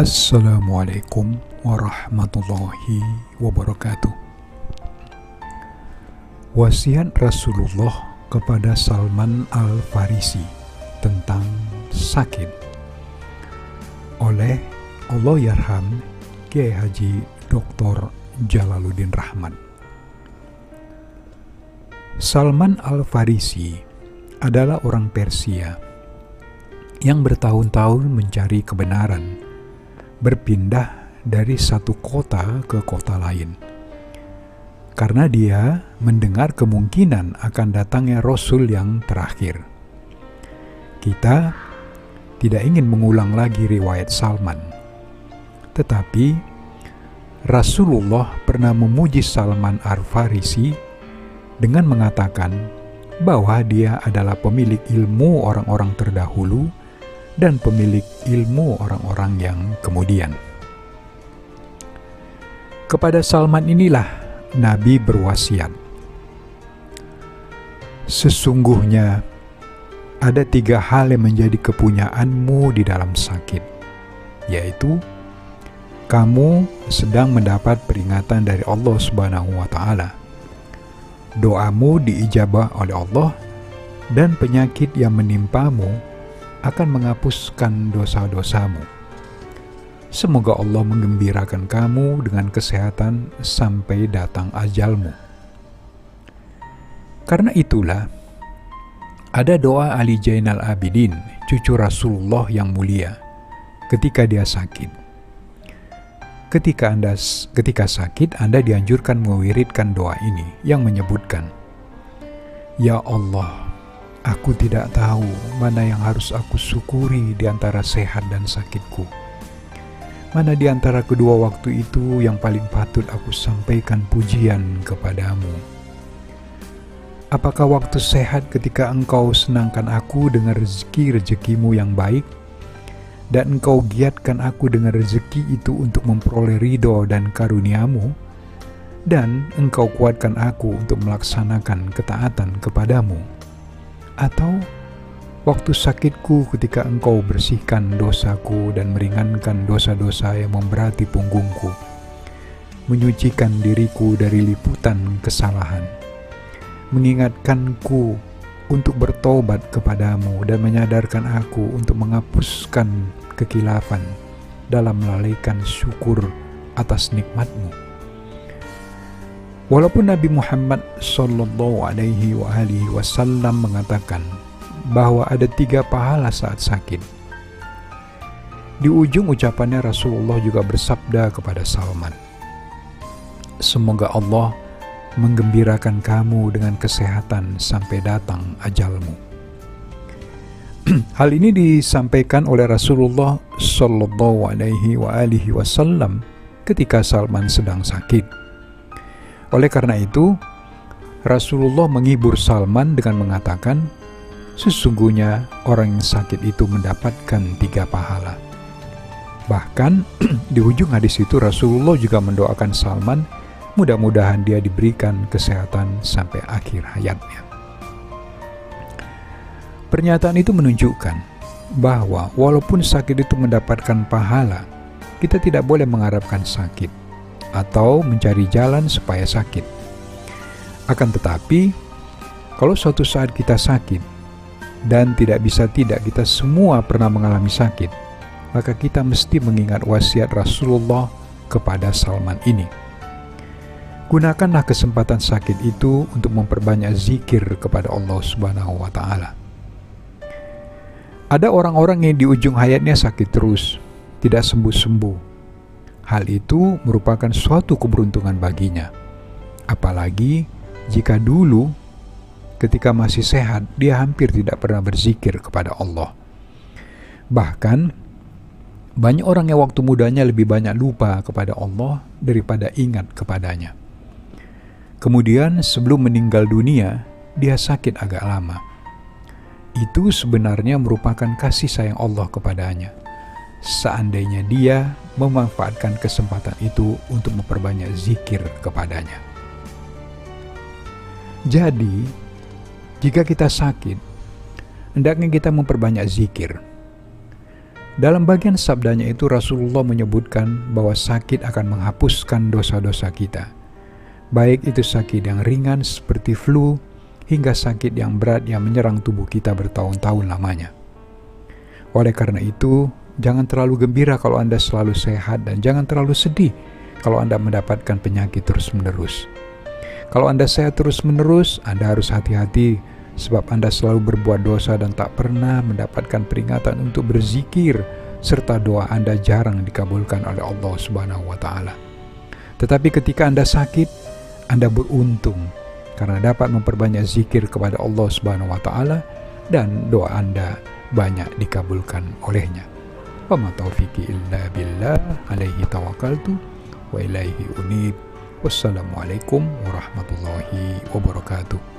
Assalamualaikum warahmatullahi wabarakatuh. Wasiat Rasulullah kepada Salman Al-Farisi tentang sakit oleh Allah Yarham Kiai Haji Dr. Jalaluddin Rahman. Salman Al-Farisi adalah orang Persia yang bertahun-tahun mencari kebenaran berpindah dari satu kota ke kota lain. Karena dia mendengar kemungkinan akan datangnya Rasul yang terakhir. Kita tidak ingin mengulang lagi riwayat Salman. Tetapi Rasulullah pernah memuji Salman Ar-Farisi dengan mengatakan bahwa dia adalah pemilik ilmu orang-orang terdahulu dan pemilik ilmu orang-orang yang kemudian. Kepada Salman inilah Nabi berwasiat. Sesungguhnya ada tiga hal yang menjadi kepunyaanmu di dalam sakit, yaitu kamu sedang mendapat peringatan dari Allah Subhanahu wa taala. Doamu diijabah oleh Allah dan penyakit yang menimpamu akan menghapuskan dosa-dosamu. Semoga Allah menggembirakan kamu dengan kesehatan sampai datang ajalmu. Karena itulah, ada doa Ali Jainal Abidin, cucu Rasulullah yang mulia, ketika dia sakit. Ketika Anda ketika sakit, Anda dianjurkan mewiridkan doa ini yang menyebutkan, Ya Allah, Aku tidak tahu mana yang harus aku syukuri di antara sehat dan sakitku. Mana di antara kedua waktu itu yang paling patut aku sampaikan pujian kepadamu? Apakah waktu sehat ketika engkau senangkan aku dengan rezeki-rezekimu yang baik? Dan engkau giatkan aku dengan rezeki itu untuk memperoleh ridho dan karuniamu? Dan engkau kuatkan aku untuk melaksanakan ketaatan kepadamu? Atau waktu sakitku ketika engkau bersihkan dosaku dan meringankan dosa-dosa yang memberati punggungku, menyucikan diriku dari liputan kesalahan, mengingatkanku untuk bertobat kepadamu dan menyadarkan aku untuk menghapuskan kekilafan dalam melalaikan syukur atas nikmatmu. Walaupun Nabi Muhammad Sallallahu Alaihi Wasallam mengatakan bahwa ada tiga pahala saat sakit. Di ujung ucapannya Rasulullah juga bersabda kepada Salman, Semoga Allah menggembirakan kamu dengan kesehatan sampai datang ajalmu. Hal ini disampaikan oleh Rasulullah Sallallahu Alaihi Wasallam ketika Salman sedang sakit. Oleh karena itu, Rasulullah menghibur Salman dengan mengatakan, sesungguhnya orang yang sakit itu mendapatkan tiga pahala. Bahkan di ujung hadis itu Rasulullah juga mendoakan Salman mudah-mudahan dia diberikan kesehatan sampai akhir hayatnya. Pernyataan itu menunjukkan bahwa walaupun sakit itu mendapatkan pahala, kita tidak boleh mengharapkan sakit atau mencari jalan supaya sakit. Akan tetapi, kalau suatu saat kita sakit dan tidak bisa tidak kita semua pernah mengalami sakit, maka kita mesti mengingat wasiat Rasulullah kepada Salman ini. Gunakanlah kesempatan sakit itu untuk memperbanyak zikir kepada Allah Subhanahu wa taala. Ada orang-orang yang di ujung hayatnya sakit terus, tidak sembuh-sembuh, Hal itu merupakan suatu keberuntungan baginya. Apalagi jika dulu ketika masih sehat dia hampir tidak pernah berzikir kepada Allah. Bahkan banyak orang yang waktu mudanya lebih banyak lupa kepada Allah daripada ingat kepadanya. Kemudian sebelum meninggal dunia, dia sakit agak lama. Itu sebenarnya merupakan kasih sayang Allah kepadanya seandainya dia memanfaatkan kesempatan itu untuk memperbanyak zikir kepadanya. Jadi, jika kita sakit, hendaknya kita memperbanyak zikir. Dalam bagian sabdanya itu Rasulullah menyebutkan bahwa sakit akan menghapuskan dosa-dosa kita. Baik itu sakit yang ringan seperti flu hingga sakit yang berat yang menyerang tubuh kita bertahun-tahun lamanya. Oleh karena itu, jangan terlalu gembira kalau Anda selalu sehat dan jangan terlalu sedih kalau Anda mendapatkan penyakit terus-menerus. Kalau Anda sehat terus-menerus, Anda harus hati-hati sebab Anda selalu berbuat dosa dan tak pernah mendapatkan peringatan untuk berzikir serta doa Anda jarang dikabulkan oleh Allah Subhanahu wa taala. Tetapi ketika Anda sakit, Anda beruntung karena dapat memperbanyak zikir kepada Allah Subhanahu wa taala dan doa Anda banyak dikabulkan olehnya. Wa ma billah alaihi tawakkaltu wa ilaihi unib. Wassalamualaikum warahmatullahi wabarakatuh.